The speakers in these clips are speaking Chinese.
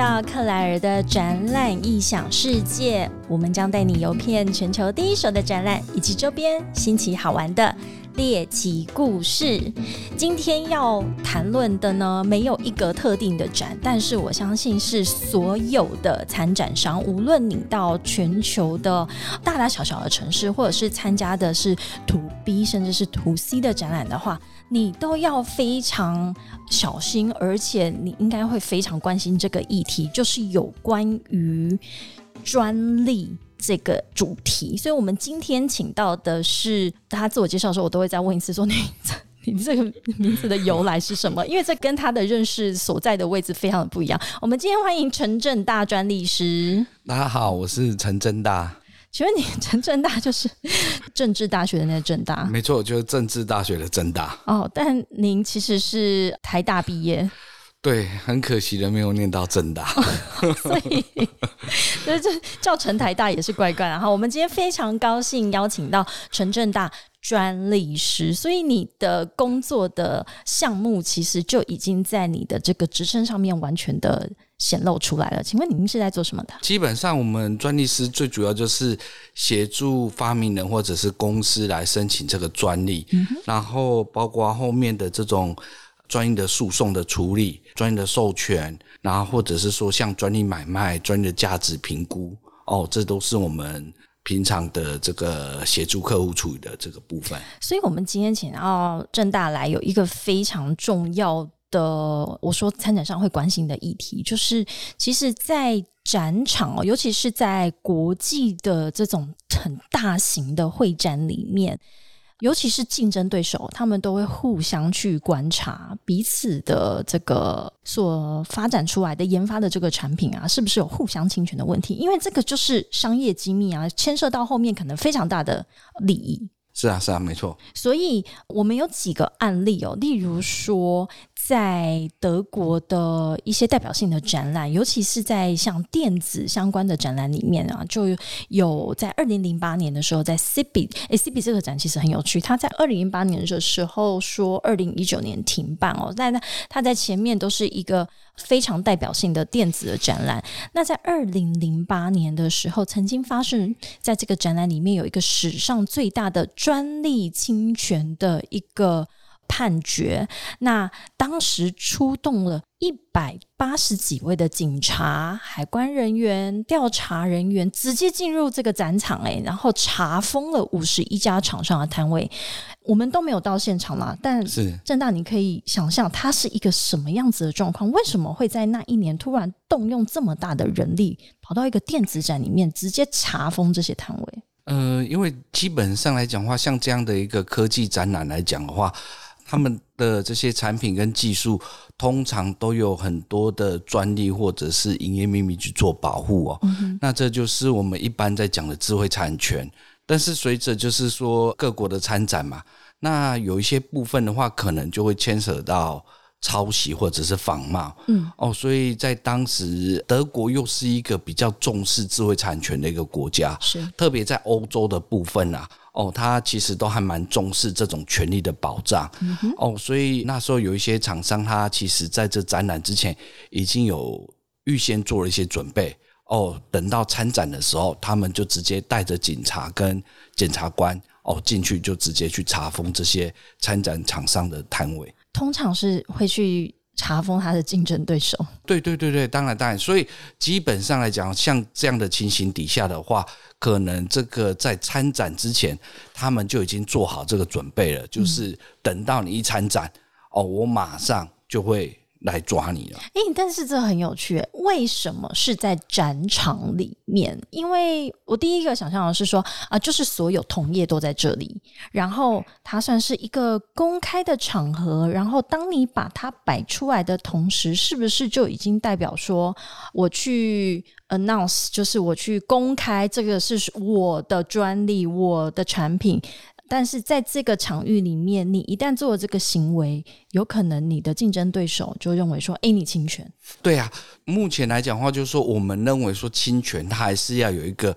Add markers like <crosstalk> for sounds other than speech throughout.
到克莱尔的展览异想世界，我们将带你游遍全球第一手的展览以及周边新奇好玩的。猎奇故事，今天要谈论的呢，没有一个特定的展，但是我相信是所有的参展商，无论你到全球的大大小小的城市，或者是参加的是 To B 甚至是 To C 的展览的话，你都要非常小心，而且你应该会非常关心这个议题，就是有关于专利。这个主题，所以我们今天请到的是他自我介绍的时候，我都会再问一次，说你你这个名字的由来是什么？因为这跟他的认识所在的位置非常的不一样。我们今天欢迎陈正大专利师。大家好，我是陈正大。请问你陈正大就是政治大学的那个正大？没错，就是政治大学的正大。哦，但您其实是台大毕业。对，很可惜的没有念到正大，所以所以这叫陈台大也是怪怪。然后我们今天非常高兴邀请到陈正大专利师，所以你的工作的项目其实就已经在你的这个职称上面完全的显露出来了。请问您是在做什么的？基本上，我们专利师最主要就是协助发明人或者是公司来申请这个专利，然后包括后面的这种。专业的诉讼的处理，专业的授权，然后或者是说像专利买卖、专业的价值评估，哦，这都是我们平常的这个协助客户处理的这个部分。所以，我们今天请到正大来，有一个非常重要的，我说参展商会关心的议题，就是其实，在展场哦，尤其是在国际的这种很大型的会展里面。尤其是竞争对手，他们都会互相去观察彼此的这个所发展出来的研发的这个产品啊，是不是有互相侵权的问题？因为这个就是商业机密啊，牵涉到后面可能非常大的利益。是啊，是啊，没错。所以我们有几个案例哦，例如说。在德国的一些代表性的展览，尤其是在像电子相关的展览里面啊，就有在二零零八年的时候，在 CB，哎，CB 这个展其实很有趣。他在二零零八年的时候说，二零一九年停办哦，但他他在前面都是一个非常代表性的电子的展览。那在二零零八年的时候，曾经发生在这个展览里面有一个史上最大的专利侵权的一个。判决，那当时出动了一百八十几位的警察、海关人员、调查人员，直接进入这个展场，哎，然后查封了五十一家厂商的摊位。我们都没有到现场啦，但是郑大，你可以想象它是一个什么样子的状况？为什么会在那一年突然动用这么大的人力，跑到一个电子展里面，直接查封这些摊位？呃，因为基本上来讲话，像这样的一个科技展览来讲的话。他们的这些产品跟技术，通常都有很多的专利或者是营业秘密去做保护哦。那这就是我们一般在讲的智慧产权。但是随着就是说各国的参展嘛，那有一些部分的话，可能就会牵扯到抄袭或者是仿冒。嗯，哦，所以在当时德国又是一个比较重视智慧产权的一个国家，是特别在欧洲的部分啊。哦，他其实都还蛮重视这种权利的保障。哦，所以那时候有一些厂商，他其实在这展览之前已经有预先做了一些准备。哦，等到参展的时候，他们就直接带着警察跟检察官哦进去，就直接去查封这些参展厂商的摊位。通常是会去。查封他的竞争对手，对对对对，当然当然，所以基本上来讲，像这样的情形底下的话，可能这个在参展之前，他们就已经做好这个准备了，就是等到你一参展，哦，我马上就会。来抓你了！哎，但是这很有趣，为什么是在展场里面？因为我第一个想象的是说啊，就是所有同业都在这里，然后它算是一个公开的场合，然后当你把它摆出来的同时，是不是就已经代表说我去 announce，就是我去公开这个是我的专利，我的产品？但是在这个场域里面，你一旦做了这个行为，有可能你的竞争对手就认为说：“哎，你侵权。”对啊，目前来讲话，就是说，我们认为说侵权，它还是要有一个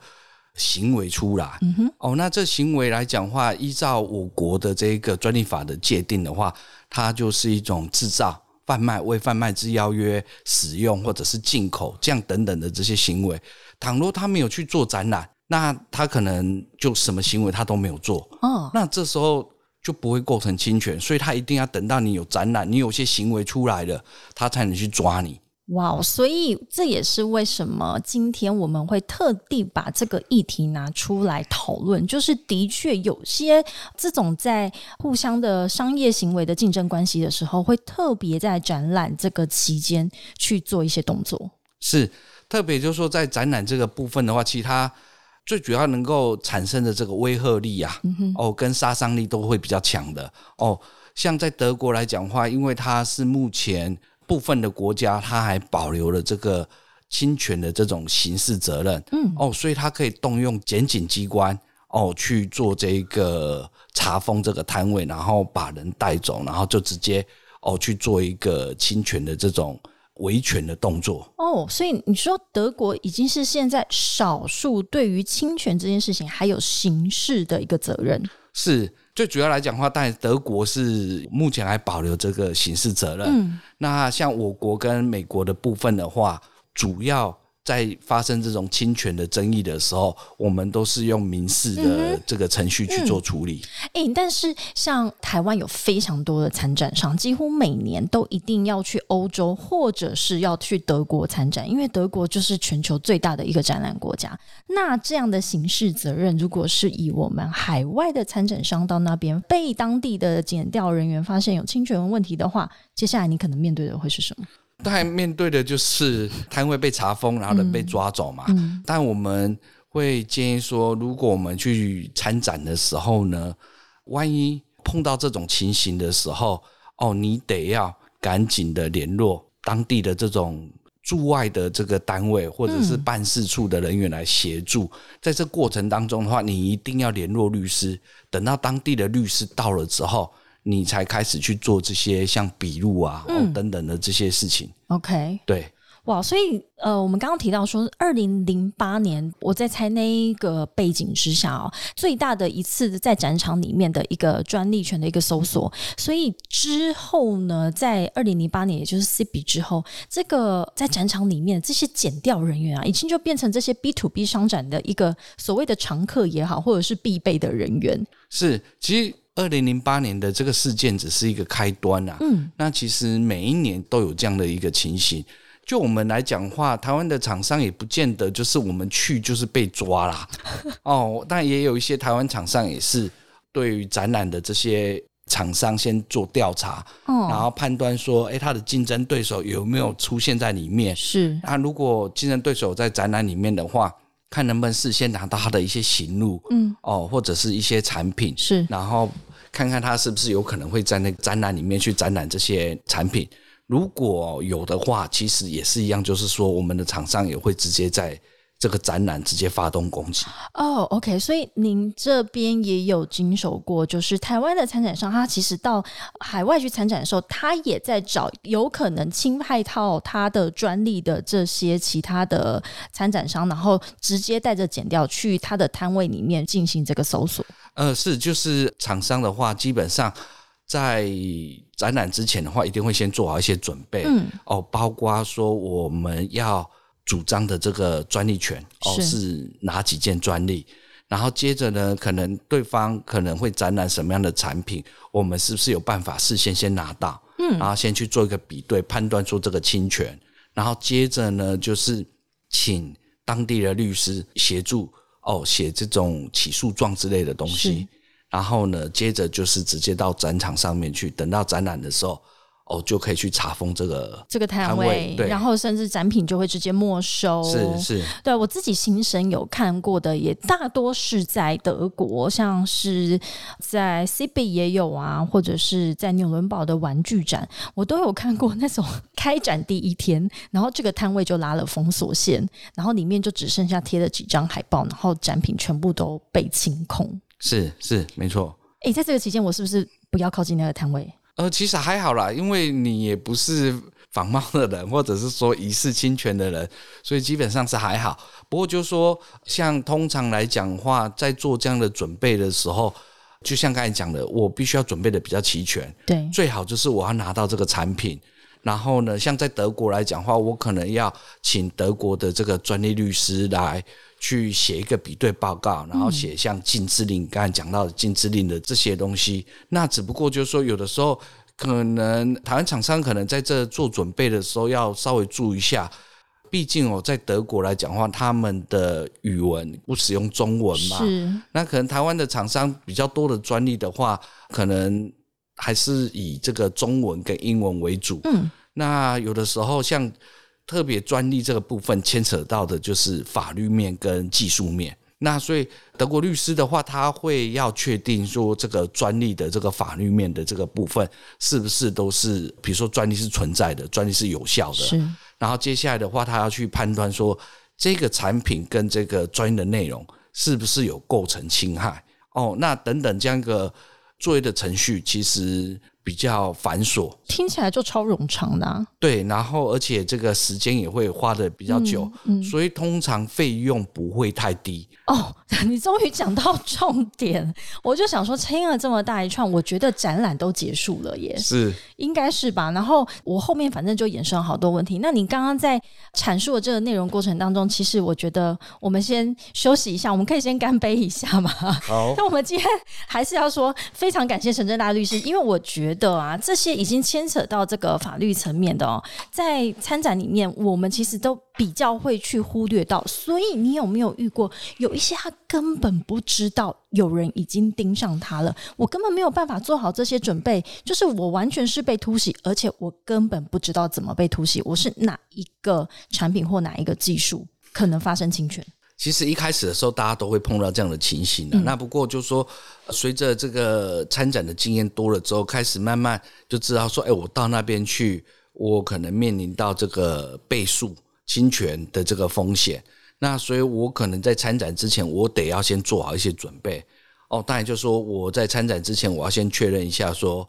行为出来。嗯哼。哦，那这行为来讲话，依照我国的这个专利法的界定的话，它就是一种制造贩卖、未贩卖之邀约、使用或者是进口这样等等的这些行为。倘若他没有去做展览，那他可能就什么行为他都没有做。哦，那这时候就不会构成侵权，所以他一定要等到你有展览，你有些行为出来了，他才能去抓你。哇，所以这也是为什么今天我们会特地把这个议题拿出来讨论。就是的确有些这种在互相的商业行为的竞争关系的时候，会特别在展览这个期间去做一些动作。是特别就是说，在展览这个部分的话，其他最主要能够产生的这个威慑力啊，哦，跟杀伤力都会比较强的。哦，像在德国来讲话，因为它是目前。部分的国家，它还保留了这个侵权的这种刑事责任，嗯，哦，所以它可以动用检警机关，哦，去做这个查封这个摊位，然后把人带走，然后就直接哦去做一个侵权的这种维权的动作。哦，所以你说德国已经是现在少数对于侵权这件事情还有刑事的一个责任。是最主要来讲的话，当然德国是目前还保留这个刑事责任。嗯，那像我国跟美国的部分的话，主要。在发生这种侵权的争议的时候，我们都是用民事的这个程序去做处理。哎，但是像台湾有非常多的参展商，几乎每年都一定要去欧洲或者是要去德国参展，因为德国就是全球最大的一个展览国家。那这样的刑事责任，如果是以我们海外的参展商到那边被当地的检调人员发现有侵权问题的话，接下来你可能面对的会是什么？但面对的就是摊位被查封，然后人被抓走嘛。但我们会建议说，如果我们去参展的时候呢，万一碰到这种情形的时候，哦，你得要赶紧的联络当地的这种驻外的这个单位或者是办事处的人员来协助。在这过程当中的话，你一定要联络律师，等到当地的律师到了之后。你才开始去做这些像笔录啊等等的这些事情。OK，对，哇，所以呃，我们刚刚提到说，二零零八年我在猜那一个背景之下哦，最大的一次在展场里面的一个专利权的一个搜索。所以之后呢，在二零零八年，也就是 C B 之后，这个在展场里面这些检调人员啊，已经就变成这些 B to B 商展的一个所谓的常客也好，或者是必备的人员。是，其实。二零零八年的这个事件只是一个开端啊，嗯，那其实每一年都有这样的一个情形。就我们来讲话，台湾的厂商也不见得就是我们去就是被抓啦，<laughs> 哦，但也有一些台湾厂商也是对于展览的这些厂商先做调查，然后判断说，哎，他的竞争对手有没有出现在里面？是，那如果竞争对手在展览里面的话。看能不能事先拿到他的一些行路，嗯，哦，或者是一些产品，是，然后看看他是不是有可能会在那个展览里面去展览这些产品。如果有的话，其实也是一样，就是说我们的厂商也会直接在。这个展览直接发动攻击哦，OK，所以您这边也有经手过，就是台湾的参展商，他其实到海外去参展的时候，他也在找有可能侵害到他的专利的这些其他的参展商，然后直接带着剪掉去他的摊位里面进行这个搜索。呃，是，就是厂商的话，基本上在展览之前的话，一定会先做好一些准备，嗯，哦，包括说我们要。主张的这个专利权哦是哪几件专利？然后接着呢，可能对方可能会展览什么样的产品，我们是不是有办法事先先拿到？嗯，然后先去做一个比对，判断出这个侵权。然后接着呢，就是请当地的律师协助哦写这种起诉状之类的东西。然后呢，接着就是直接到展场上面去，等到展览的时候。哦，就可以去查封这个这个摊位，然后甚至展品就会直接没收。是是，对我自己亲身有看过的，也大多是在德国，像是在 c b 也有啊，或者是在纽伦堡的玩具展，我都有看过那种开展第一天，然后这个摊位就拉了封锁线，然后里面就只剩下贴了几张海报，然后展品全部都被清空。是是，没错。哎，在这个期间，我是不是不要靠近那个摊位？呃，其实还好啦，因为你也不是仿冒的人，或者是说疑似侵权的人，所以基本上是还好。不过就是说，像通常来讲话，在做这样的准备的时候，就像刚才讲的，我必须要准备的比较齐全。对，最好就是我要拿到这个产品，然后呢，像在德国来讲话，我可能要请德国的这个专利律师来去写一个比对报告，然后写像禁制令，刚才讲到的禁制令的这些东西。那只不过就是说，有的时候可能台湾厂商可能在这做准备的时候要稍微注意一下。毕竟哦，在德国来讲话，他们的语文不使用中文嘛，那可能台湾的厂商比较多的专利的话，可能还是以这个中文跟英文为主。嗯，那有的时候像特别专利这个部分，牵扯到的就是法律面跟技术面。那所以德国律师的话，他会要确定说这个专利的这个法律面的这个部分是不是都是，比如说专利是存在的，专利是有效的。是然后接下来的话，他要去判断说这个产品跟这个专利的内容是不是有构成侵害哦，那等等这样一个作业的程序，其实比较繁琐，听起来就超冗长的、啊。对，然后而且这个时间也会花的比较久，所以通常费用不会太低。哦，<laughs> 你终于讲到重点，我就想说，听了这么大一串，我觉得展览都结束了耶，是 <laughs> 应该是吧？然后我后面反正就衍生好多问题。那你刚刚在阐述的这个内容过程当中，其实我觉得我们先休息一下，我们可以先干杯一下嘛。好，<laughs> 那我们今天还是要说，非常感谢陈正大律师，因为我觉得啊，这些已经牵扯到这个法律层面的哦，在参展里面，我们其实都比较会去忽略到。所以，你有没有遇过有一些他根本不知道有人已经盯上他了？我根本没有办法做好这些准备，就是我完全是被突袭，而且我根本不知道怎么被突袭，我是哪一个产品或哪一个技术可能发生侵权。其实一开始的时候，大家都会碰到这样的情形的。那不过就是说，随着这个参展的经验多了之后，开始慢慢就知道说，哎，我到那边去，我可能面临到这个倍数侵权的这个风险。那所以，我可能在参展之前，我得要先做好一些准备。哦，当然就是说我在参展之前，我要先确认一下说，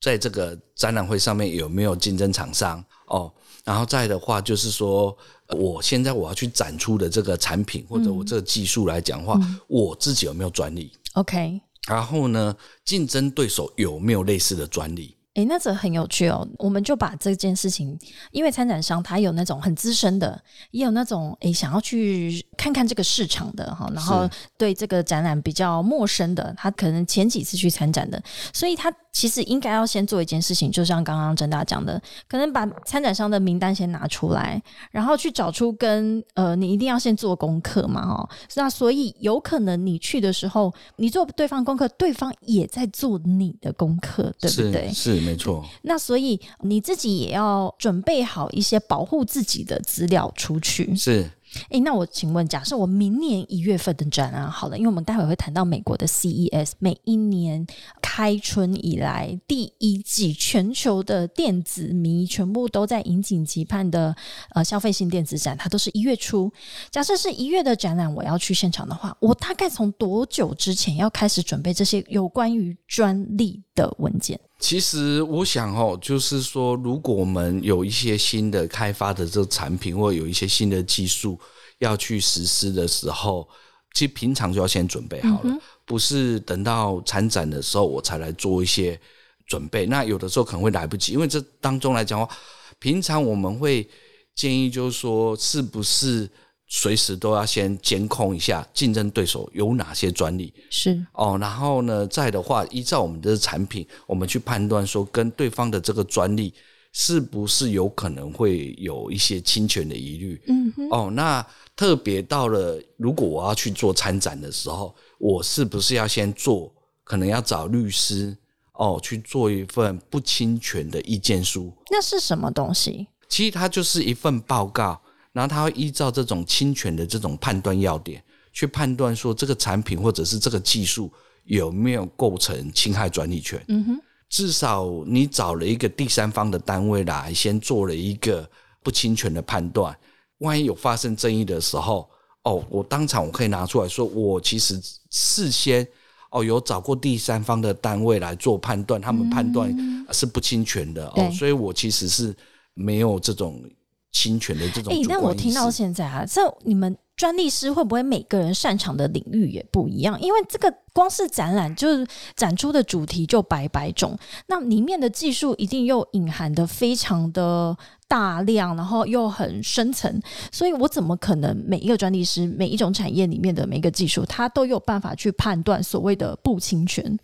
在这个展览会上面有没有竞争厂商哦。然后再的话，就是说我现在我要去展出的这个产品或者我这个技术来讲话，我自己有没有专利？OK，然后呢，竞争对手有没有类似的专利？诶，那这很有趣哦。我们就把这件事情，因为参展商他有那种很资深的，也有那种诶想要去看看这个市场的哈，然后对这个展览比较陌生的，他可能前几次去参展的，所以他其实应该要先做一件事情，就像刚刚郑大讲的，可能把参展商的名单先拿出来，然后去找出跟呃，你一定要先做功课嘛，哦，那所以有可能你去的时候，你做对方功课，对方也在做你的功课，对不对？是是没错。那所以你自己也要准备好一些保护自己的资料出去。是诶，那我请问，假设我明年一月份的展览好了，因为我们待会会谈到美国的 CES，每一年开春以来第一季全球的电子迷全部都在引颈期盼的呃消费性电子展，它都是一月初。假设是一月的展览，我要去现场的话，我大概从多久之前要开始准备这些有关于专利的文件？其实我想哦，就是说，如果我们有一些新的开发的这个产品，或有一些新的技术要去实施的时候，其实平常就要先准备好了，不是等到参展的时候我才来做一些准备。那有的时候可能会来不及，因为这当中来讲的话，平常我们会建议就是说，是不是随时都要先监控一下竞争对手有哪些专利，是哦，然后呢，再的话，依照我们的产品，我们去判断说跟对方的这个专利是不是有可能会有一些侵权的疑虑。嗯哼，哦，那特别到了，如果我要去做参展的时候，我是不是要先做？可能要找律师哦去做一份不侵权的意见书。那是什么东西？其实它就是一份报告，然后它会依照这种侵权的这种判断要点，去判断说这个产品或者是这个技术有没有构成侵害专利权。嗯哼，至少你找了一个第三方的单位来，先做了一个不侵权的判断。万一有发生争议的时候，哦，我当场我可以拿出来说，我其实事先哦有找过第三方的单位来做判断，他们判断是不侵权的哦，所以我其实是没有这种侵权的这种哎、主观意。那我听到现在啊，这你们专利师会不会每个人擅长的领域也不一样？因为这个光是展览就是展出的主题就百百种，那里面的技术一定又隐含的非常的大量，然后又很深层，所以我怎么可能每一个专利师每一种产业里面的每一个技术，他都有办法去判断所谓的不侵权？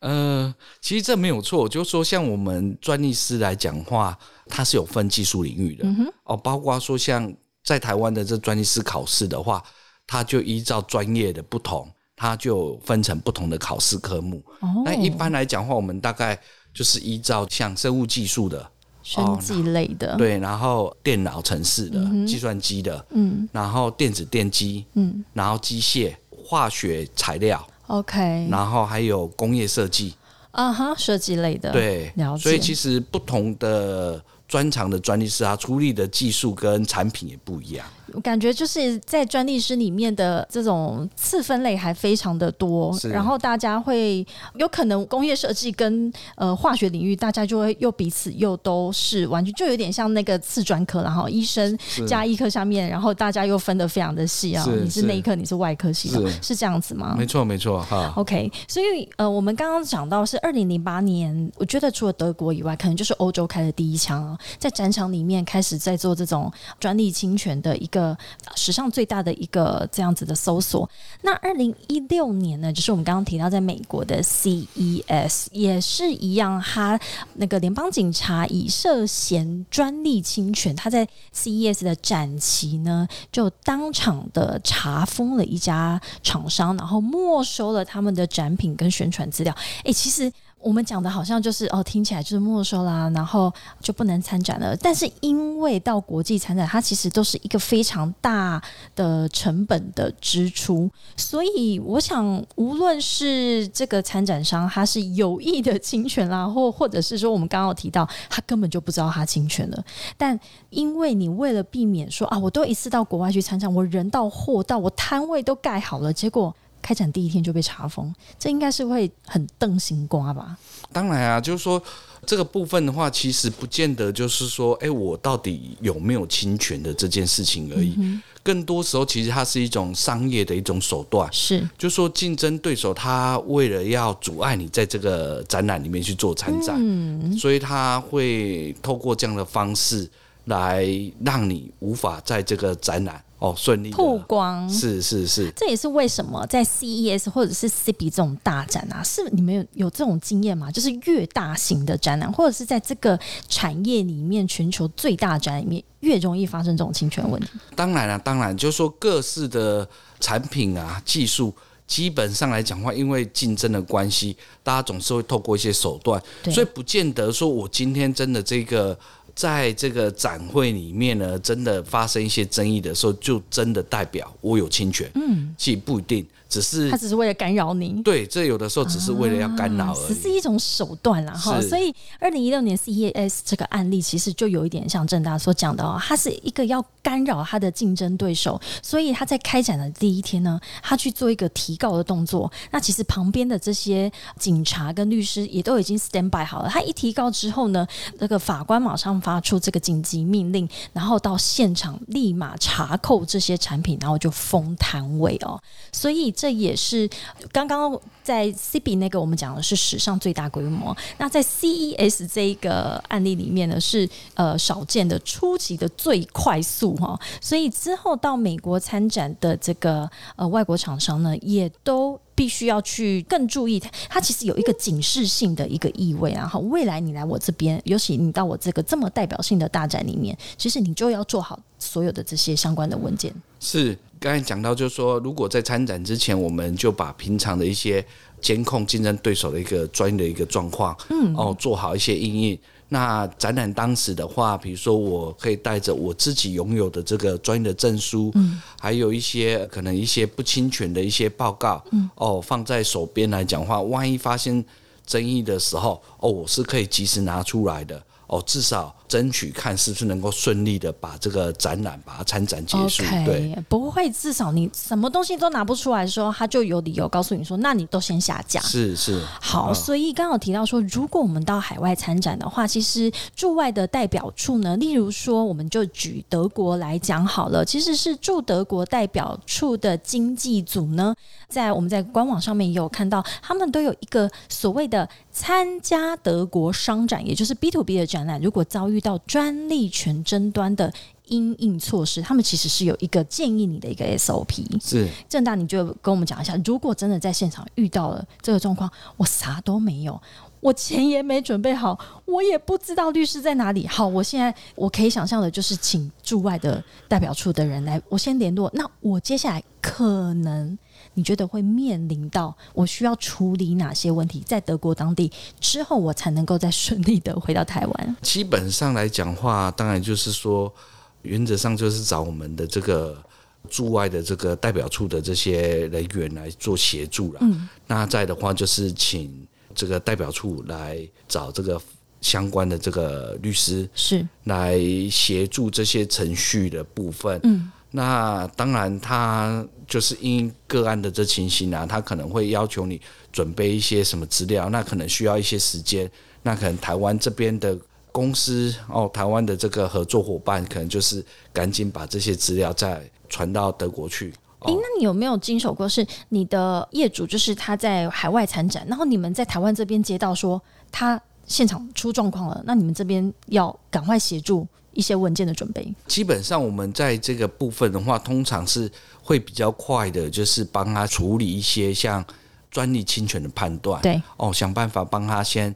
呃，其实这没有错，就是说像我们专利师来讲话，它是有分技术领域的哦，包括说像。在台湾的这专利师考试的话，它就依照专业的不同，它就分成不同的考试科目。那一般来讲话，我们大概就是依照像生物技术的、生技类的，对，然后电脑程式的、计算机的，嗯，然后电子电机，嗯，然后机械、化学材料，OK，然后还有工业设计，啊哈，设计类的，对，了解。所以其实不同的。专长的专利师啊，出力的技术跟产品也不一样。我感觉就是在专利师里面的这种次分类还非常的多，然后大家会有可能工业设计跟呃化学领域，大家就会又彼此又都是完全就有点像那个次专科，然后医生加医科下面，然后大家又分得非常的细啊，你是内科，你是外科系统，是这样子吗？没错，没错哈。OK，所以呃，我们刚刚讲到是二零零八年，我觉得除了德国以外，可能就是欧洲开的第一枪啊，在展场里面开始在做这种专利侵权的一个。史上最大的一个这样子的搜索。那二零一六年呢，就是我们刚刚提到在美国的 CES 也是一样，他那个联邦警察以涉嫌专利侵权，他在 CES 的展期呢，就当场的查封了一家厂商，然后没收了他们的展品跟宣传资料。哎，其实。我们讲的好像就是哦，听起来就是没收啦，然后就不能参展了。但是因为到国际参展，它其实都是一个非常大的成本的支出，所以我想，无论是这个参展商他是有意的侵权啦，或或者是说我们刚刚提到他根本就不知道他侵权了，但因为你为了避免说啊，我都一次到国外去参展，我人到货到，我摊位都盖好了，结果。开展第一天就被查封，这应该是会很瞪心瓜吧？当然啊，就是说这个部分的话，其实不见得就是说，哎，我到底有没有侵权的这件事情而已。更多时候，其实它是一种商业的一种手段，是，就说竞争对手他为了要阻碍你在这个展览里面去做参展，嗯所以他会透过这样的方式来让你无法在这个展览。哦，顺利曝光是是是，这也是为什么在 CES 或者是 CB 这种大展啊，是你们有有这种经验吗？就是越大型的展览，或者是在这个产业里面全球最大展里面，越容易发生这种侵权问题。当然了，当然就是说各式的产品啊、技术，基本上来讲话，因为竞争的关系，大家总是会透过一些手段，所以不见得说我今天真的这个。在这个展会里面呢，真的发生一些争议的时候，就真的代表我有侵权。嗯，其实不一定。只是他只是为了干扰你，对，这有的时候只是为了要干扰而已，只是一种手段啦哈。所以二零一六年 CES 这个案例其实就有一点像郑大所讲的哦，他是一个要干扰他的竞争对手，所以他在开展的第一天呢，他去做一个提告的动作。那其实旁边的这些警察跟律师也都已经 stand by 好了。他一提告之后呢，那个法官马上发出这个紧急命令，然后到现场立马查扣这些产品，然后就封摊位哦。所以。这这也是刚刚在 CB 那个我们讲的是史上最大规模，那在 CES 这一个案例里面呢是呃少见的初级的最快速哈，所以之后到美国参展的这个呃外国厂商呢也都必须要去更注意它，它其实有一个警示性的一个意味，然后未来你来我这边，尤其你到我这个这么代表性的大展里面，其实你就要做好所有的这些相关的文件。是。刚才讲到，就是说，如果在参展之前，我们就把平常的一些监控竞争对手的一个专业的一个状况，嗯，哦，做好一些应应。那展览当时的话，比如说，我可以带着我自己拥有的这个专业的证书，嗯，还有一些可能一些不侵权的一些报告，嗯，哦，放在手边来讲话，万一发现争议的时候，哦，我是可以及时拿出来的。哦，至少争取看是不是能够顺利的把这个展览把它参展结束。对不会，至少你什么东西都拿不出来的时候，他就有理由告诉你说，那你都先下架。是是，好，嗯所以刚好提到说，如果我们到海外参展的话，其实驻外的代表处呢，例如说，我们就举德国来讲好了，其实是驻德国代表处的经济组呢，在我们在官网上面也有看到，他们都有一个所谓的参加德国商展，也就是 B to B 的展览，如果遭遇到专利权争端的。因应措施，他们其实是有一个建议你的一个 SOP。是正大，你就跟我们讲一下，如果真的在现场遇到了这个状况，我啥都没有，我钱也没准备好，我也不知道律师在哪里。好，我现在我可以想象的就是请驻外的代表处的人来，我先联络。那我接下来可能你觉得会面临到我需要处理哪些问题，在德国当地之后，我才能够再顺利的回到台湾。基本上来讲话，当然就是说，原则上就是找我们的这个驻外的这个代表处的这些人员来做协助了。嗯，那再的话就是请这个代表处来找这个相关的这个律师是，来协助这些程序的部分。嗯，那当然，他就是因个案的这情形啊，他可能会要求你准备一些什么资料，那可能需要一些时间。那可能台湾这边的公司哦，台湾的这个合作伙伴，可能就是赶紧把这些资料再传到德国去。诶，那你有没有经手过？是你的业主，就是他在海外参展，然后你们在台湾这边接到说他现场出状况了，那你们这边要赶快协助一些文件的准备。基本上我们在这个部分的话，通常是会比较快的，就是帮他处理一些像专利侵权的判断。对，哦，想办法帮他先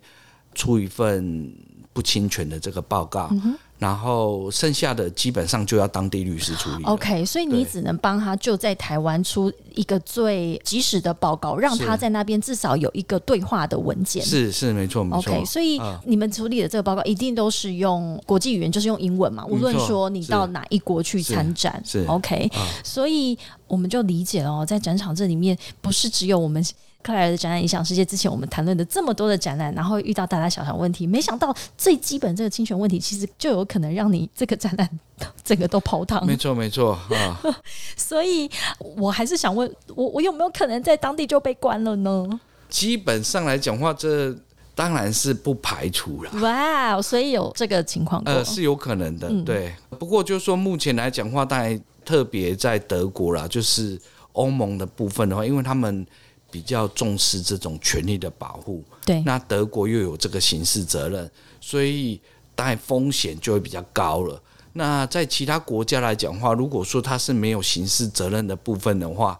出一份不侵权的这个报告，嗯然后剩下的基本上就要当地律师处理。OK，所以你只能帮他就在台湾出一个最及时的报告，让他在那边至少有一个对话的文件。是是没错没错 OK，所以嗯你们处理的这个报告一定都是用国际语言，就是用英文嘛。无论说你到哪一国去参展是是，OK，啊所以我们就理解了哦，在展场这里面不是只有我们。克莱尔的展览影响世界之前，我们谈论的这么多的展览，然后遇到大大小小问题，没想到最基本这个侵权问题，其实就有可能让你这个展览整个都泡汤。没错没错啊。所以我还是想问，我我有没有可能在当地就被关了呢？基本上来讲话，这当然是不排除了。哇，所以有这个情况。呃，是有可能的，嗯对。不过就是说，目前来讲话，当然特别在德国啦，就是欧盟的部分的话，因为他们比较重视这种权利的保护，对，那德国又有这个刑事责任，所以当然风险就会比较高了。那在其他国家来讲话，如果说它是没有刑事责任的部分的话，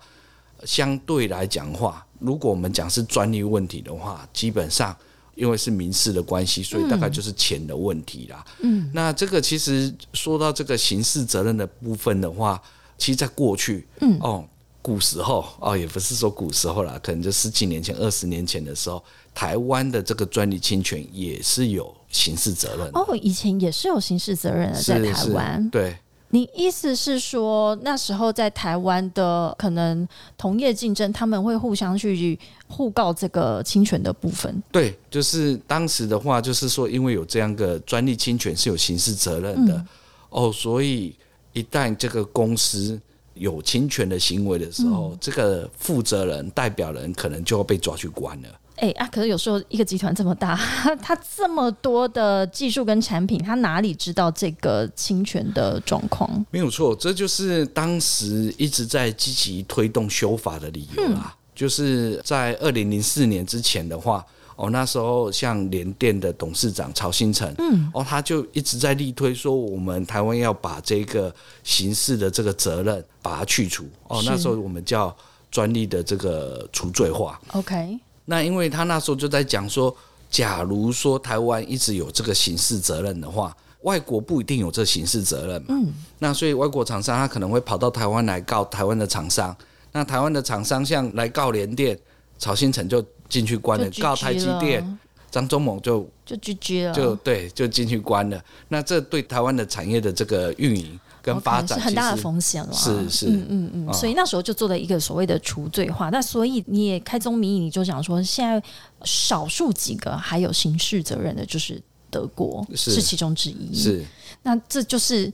相对来讲话，如果我们讲是专利问题的话，基本上因为是民事的关系，所以大概就是钱的问题啦。嗯，那这个其实说到这个刑事责任的部分的话，其实在过去，嗯哦，古时候哦，也不是说古时候啦，可能就十几年前、二十年前的时候，台湾的这个专利侵权也是有刑事责任。哦，以前也是有刑事责任的，在台湾。对，你意思是说，那时候在台湾的可能同业竞争，他们会互相去互告这个侵权的部分？对，就是当时的话，就是说，因为有这样个专利侵权是有刑事责任的、嗯哦，所以一旦这个公司有侵权的行为的时候，嗯这个负责人、代表人可能就要被抓去关了。哎、啊，可是有时候一个集团这么大，<laughs> 他这么多的技术跟产品，他哪里知道这个侵权的状况？没有错，这就是当时一直在积极推动修法的理由啦。就是在二零零四年之前的话，哦，那时候像联电的董事长曹新成，嗯，哦，他就一直在力推说，我们台湾要把这个刑事的这个责任把它去除。哦，那时候我们叫专利的这个除罪化。OK，那因为他那时候就在讲说，假如说台湾一直有这个刑事责任的话，外国不一定有这刑事责任嘛。嗯，那所以外国厂商他可能会跑到台湾来告台湾的厂商。那台湾的厂商像来告联电，曹新成就进去关了；就告台积电，张忠谋就就 GG 了，就对就进去关了。那这对台湾的产业的这个运营跟发展是很大的风险了。是是嗯嗯嗯，啊所以那时候就做了一个所谓的除罪化。那所以你也开宗明义，你就讲说，现在少数几个还有刑事责任的，就是德国，是是其中之一。是那这就是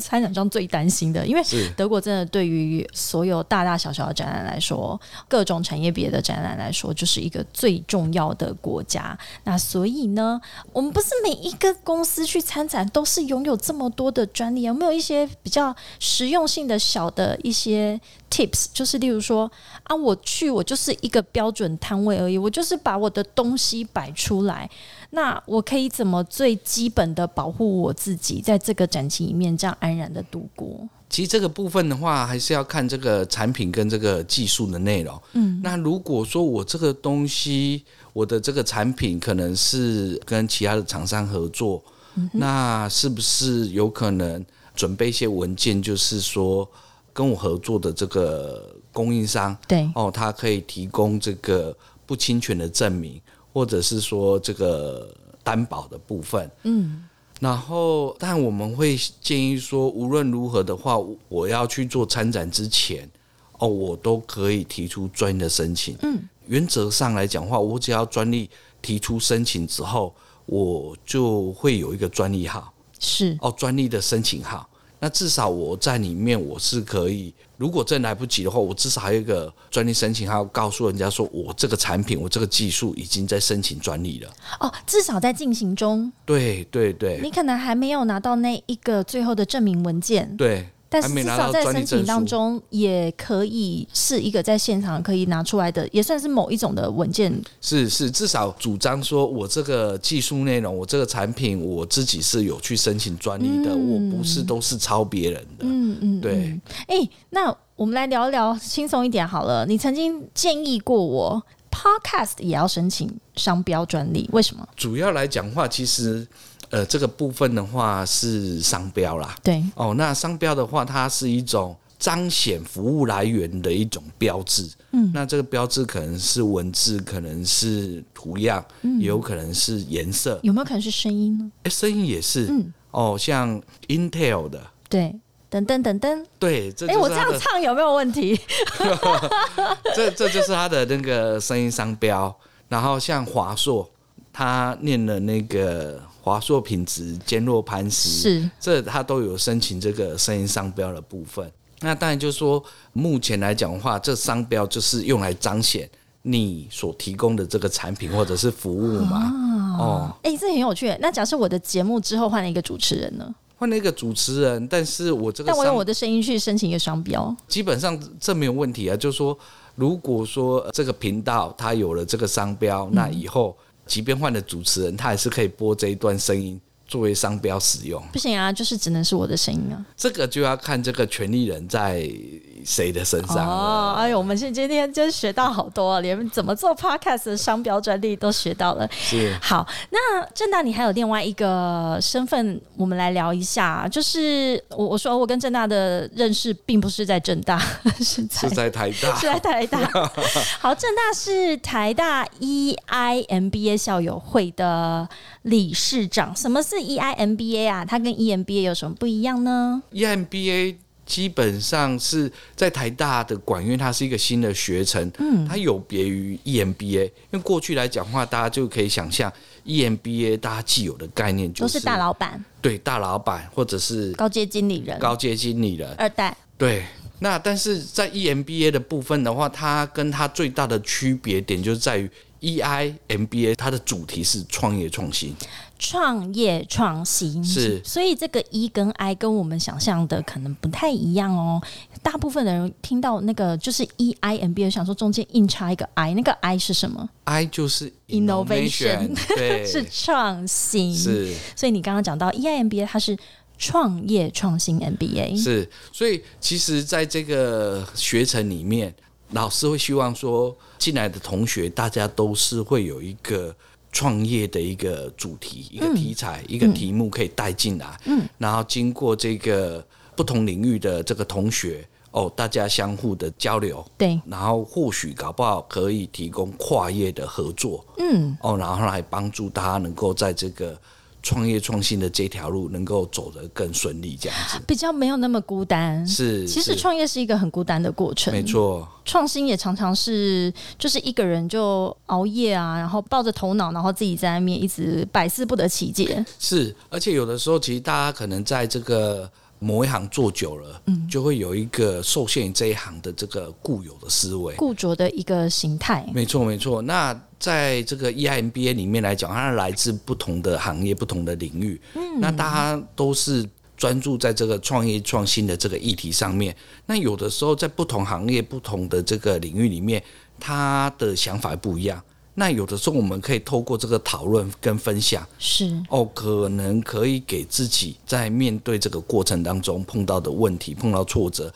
参展商最担心的，因为德国真的对于所有大大小小的展览来说，各种产业别的展览来说，就是一个最重要的国家。那所以呢，我们不是每一个公司去参展都是拥有这么多的专利，有没有一些比较实用性的小的一些 tips？就是例如说啊，我去我就是一个标准摊位而已，我就是把我的东西摆出来。那我可以怎么最基本的保护我自己，在这个展期里面这样安然的度过？其实这个部分的话，还是要看这个产品跟这个技术的内容。嗯，那如果说我这个东西，我的这个产品可能是跟其他的厂商合作，那是不是有可能准备一些文件，就是说跟我合作的这个供应商，对，哦，他可以提供这个不侵权的证明，或者是说这个担保的部分。嗯，然后，但我们会建议说，无论如何的话，我要去做参展之前，哦，我都可以提出专业的申请。嗯，原则上来讲话，我只要专利提出申请之后，我就会有一个专利号，是哦，专利的申请号。那至少我在里面我是可以，如果真来不及的话，我至少还有一个专利申请还要，告诉人家说我这个产品，我这个技术已经在申请专利了。哦，至少在进行中，对对对。你可能还没有拿到那一个最后的证明文件，对，但至少在申请当中也可以是一个在现场可以拿出来的，也算是某一种的文件。是是，至少主张说我这个技术内容，我这个产品我自己是有去申请专利的，嗯我不是都是抄别人的。嗯嗯，对，哎、那我们来聊一聊轻松一点好了。你曾经建议过我，Podcast 也要申请商标专利，为什么？主要来讲话，其实呃这个部分的话是商标啦。对，哦，那商标的话，它是一种彰显服务来源的一种标志。嗯，那这个标志可能是文字，可能是图样，也有可能是颜色，有没有可能是声音呢？哎，声音也是。嗯哦，像 Intel 的，对，等等等等。对，这哎、我这样唱有没有问题？<laughs> 这这就是它的那个声音商标。然后像华硕，他念了那个华硕品质坚若磐石，是这他都有申请这个声音商标的部分。那当然就是说，目前来讲的话，这商标就是用来彰显你所提供的这个产品或者是服务嘛。哦，哎、这很有趣。那假设我的节目之后换了一个主持人呢？换了一个主持人，但是我这个商但我用我的声音去申请一个商标，基本上这没有问题啊。就是说，如果说呃这个频道它有了这个商标，那以后即便换了主持人，他还是可以播这一段声音作为商标使用。不行啊，就是只能是我的声音啊。这个就要看这个权利人在谁的身上。哦，哎呦，我们现今天真学到好多，连怎么做 podcast 的商标专利都学到了。是好，那正大你还有另外一个身份，我们来聊一下。就是我我说我跟正大的认识，并不是在正大，<laughs> 是在是在台大 <laughs> 是，在台大。好，正大是台大 E EIMBA 校友会的理事长。什么是 E EIMBA 啊？它跟 EMBA 有什么不一样呢？E EMBA 基本上是在台大的管院，它是一个新的学程，嗯，它有别于 EMBA，因为过去来讲话，大家就可以想象 EMBA 大家既有的概念就都是大老板、对大老板或者是高阶经理人、高阶经理人，二代。对。那但是在 E EMBA 的部分的话，它跟它最大的区别点就是在于 E EIMBA 它的主题是创业创新，创业创新是所以这个 E 跟 I 跟我们想象的可能不太一样哦。大部分的人听到那个就是 E I M B A，想说中间硬插一个 I，那个 I 是什么？I 就是 Innovation <laughs> 对，是创新。是所以你刚刚讲到 E I M B A，它是创业创新 M B A。是，所以其实在这个学程里面，老师会希望说进来的同学，大家都是会有一个创业的一个主题、一个题材、一个题目可以带进来，嗯，然后经过这个不同领域的这个同学。哦，大家相互的交流，对，然后或许搞不好可以提供跨业的合作，嗯，哦，然后来帮助大家能够在这个创业创新的这条路能够走得更顺利，这样子比较没有那么孤单。是。其实创业是一个很孤单的过程，没错。创新也常常是就是一个人就熬夜啊，然后抱着头脑，然后自己在那面一直百思不得其解。是，而且有的时候其实大家可能在这个。某一行做久了，嗯，就会有一个受限于这一行的这个固有的思维、固着的一个形态。没错，没错。那在这个 EIMBA 里面来讲，它来自不同的行业、不同的领域，嗯，那大家都是专注在这个创业创新的这个议题上面。那有的时候在不同行业、不同的这个领域里面，他的想法不一样。那有的时候我们可以透过这个讨论跟分享，是哦，可能可以给自己在面对这个过程当中碰到的问题、碰到挫折。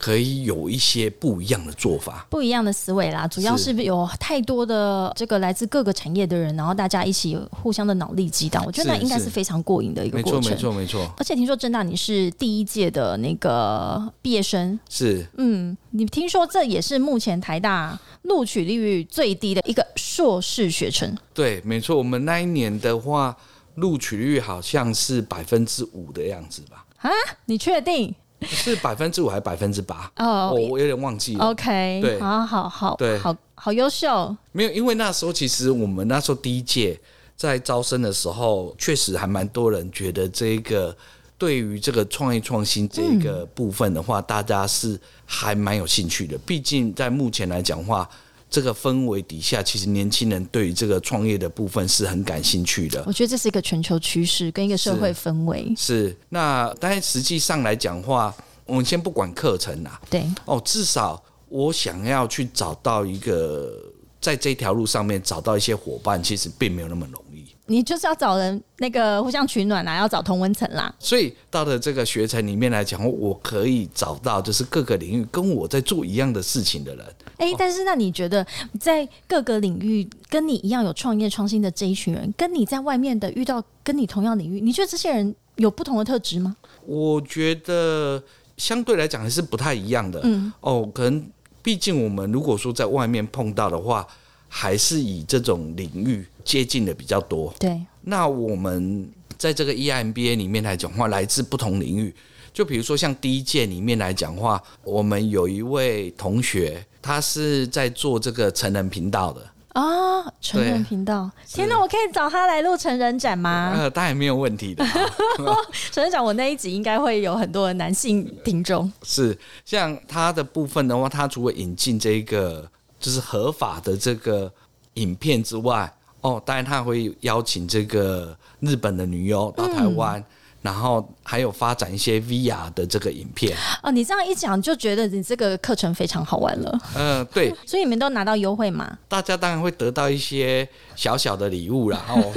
可以有一些不一样的做法，不一样的思维啦。主要是有太多的这个来自各个产业的人，然后大家一起互相的脑力激荡，我觉得那应该是非常过瘾的一个过程。没错，没错，没错。而且听说郑大你是第一届的那个毕业生，是嗯，你听说这也是目前台大录取率最低的一个硕士学程。对，没错。我们那一年的话，录取率好像是百分之五的样子吧？啊，你确定？<laughs> 是百分之五还是百分之八？哦，我我有点忘记了。OK，对，好好好，对，好好优秀。没有，因为那时候其实我们那时候第一届在招生的时候，确实还蛮多人觉得这个对于这个创业创新这个部分的话，大家是还蛮有兴趣的。毕竟在目前来讲话。这个氛围底下，其实年轻人对于这个创业的部分是很感兴趣的。我觉得这是一个全球趋势，跟一个社会氛围。是那，但实际上来讲话，我们先不管课程啦。对哦，至少我想要去找到一个，在这条路上面找到一些伙伴，其实并没有那么容易。你就是要找人那个互相取暖啦，要找同温层啦。所以到了这个学程里面来讲，我可以找到就是各个领域跟我在做一样的事情的人。哎，但是那你觉得在各个领域跟你一样有创业创新的这一群人，跟你在外面的遇到跟你同样领域，你觉得这些人有不同的特质吗？我觉得相对来讲还是不太一样的。嗯，哦，可能毕竟我们如果说在外面碰到的话。还是以这种领域接近的比较多。对，那我们在这个 EIMBA 里面来讲话，来自不同领域。就比如说像第一届里面来讲话，我们有一位同学，他是在做这个成人频道的啊，成人频道。天哪，我可以找他来录成人展吗？呃，<laughs> 当然没有问题的。<laughs> 成人展我那一集应该会有很多的男性听众。是，像他的部分的话，他除了引进这个。就是合法的这个影片之外，哦，当然他会邀请这个日本的女优到台湾，然后还有发展一些 VR 的这个影片。哦，你这样一讲，就觉得你这个课程非常好玩了。嗯，对。<laughs> 所以你们都拿到优惠吗？大家当然会得到一些小小的礼物啦。哦，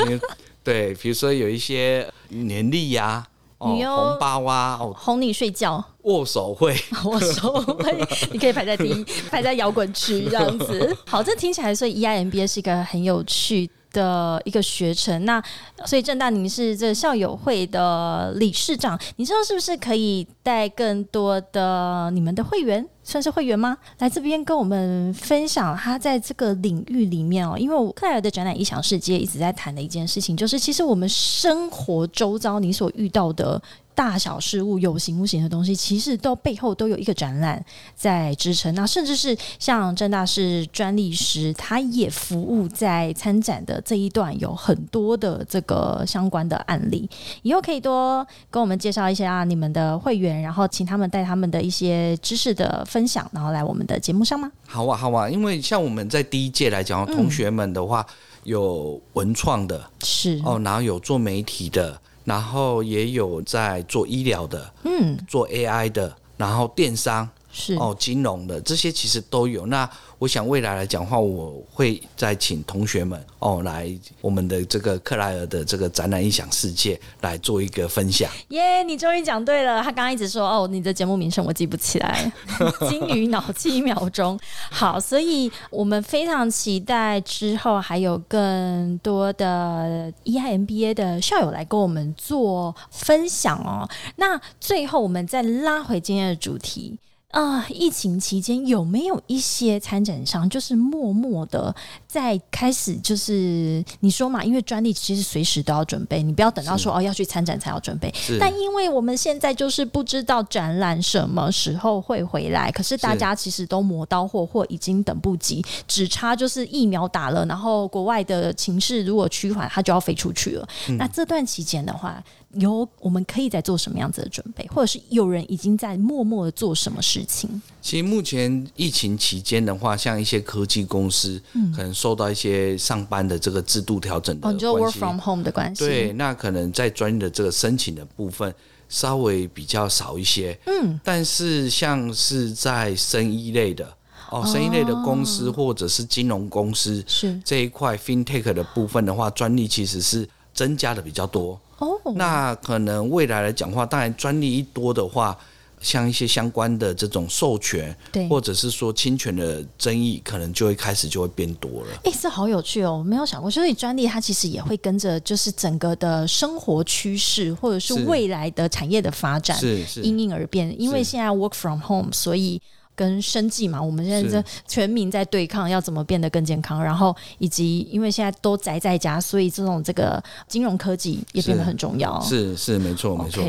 对，比如说有一些年历呀。红包啊，哄你睡觉，握手会，<laughs> 握手会，你可以排在第一，排在摇滚区这样子。好，这听起来所以 EIMBA 是一个很有趣的一个学程。那所以郑大，您是这校友会的理事长，你知道是不是可以带更多的你们的会员？算是会员吗？来这边跟我们分享他在这个领域里面哦，因为我克莱尔的展览异想世界一直在谈的一件事情，就是其实我们生活周遭你所遇到的。大小事物有形无形的东西，其实都背后都有一个展览在支撑。那甚至是像郑大是专利师，他也服务在参展的这一段，有很多的这个相关的案例。以后可以多跟我们介绍一些啊，你们的会员，然后请他们带他们的一些知识的分享，然后来我们的节目上吗？好啊，好啊，因为像我们在第一届来讲，同学们的话有文创的，是哦，然后有做媒体的。然后也有在做医疗的，嗯，做 AI 的，然后电商是哦，金融的这些其实都有。那我想未来来讲话，我会再请同学们哦来我们的这个克莱尔的这个展览音响世界来做一个分享。耶，你终于讲对了。他刚刚一直说哦，你的节目名称我记不起来，<laughs> 金鱼脑七秒钟。好，所以我们非常期待之后还有更多的 EIMBA 的校友来跟我们做分享哦。那最后我们再拉回今天的主题。啊，疫情期间有没有一些参展商就是默默的在开始就是你说嘛，因为专利其实随时都要准备，你不要等到说哦要去参展才要准备。但因为我们现在就是不知道展览什么时候会回来，可是大家其实都磨刀霍霍，已经等不及，只差就是疫苗打了，然后国外的情势如果趋缓，它就要飞出去了。那这段期间的话，有我们可以在做什么样子的准备，或者是有人已经在默默的做什么事情？其实目前疫情期间的话，像一些科技公司，可能受到一些上班的这个制度调整的关系，就 work from home 的关系。对，那可能在专业的这个申请的部分稍微比较少一些。嗯，但是像是在生意类的哦，生意类的公司或者是金融公司是这一块 FinTech 的部分的话，专利其实是增加的比较多。哦，那可能未来来讲话，当然专利一多的话，像一些相关的这种授权，对，或者是说侵权的争议，可能就会开始就会变多了。哎，这好有趣哦，没有想过，所以专利它其实也会跟着就是整个的生活趋势，或者是未来的产业的发展，是是因应而变。因为现在 work from home，所以。跟生计嘛，我们现在这全民在对抗，要怎么变得更健康？然后以及因为现在都宅在家，所以这种这个金融科技也变得很重要。是是没错没错。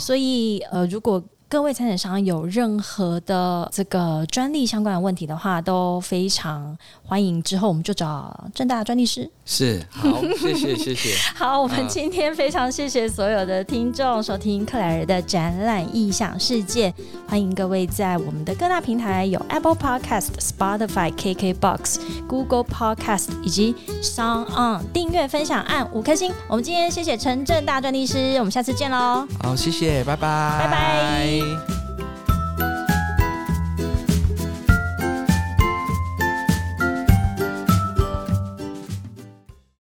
所以呃，如果各位参展商有任何的这个专利相关的问题的话，都非常欢迎。之后我们就找正大专利师。是，好，谢谢，谢谢。<laughs> 好，我们今天非常谢谢所有的听众收听克莱尔的展览异想世界。欢迎各位在我们的各大平台有 Apple Podcast、Spotify、KKBox、Google Podcast 以及 Sound On 订阅、分享、按五颗星。我们今天谢谢陈正大专利师，我们下次见喽。好，谢谢，拜拜，拜拜。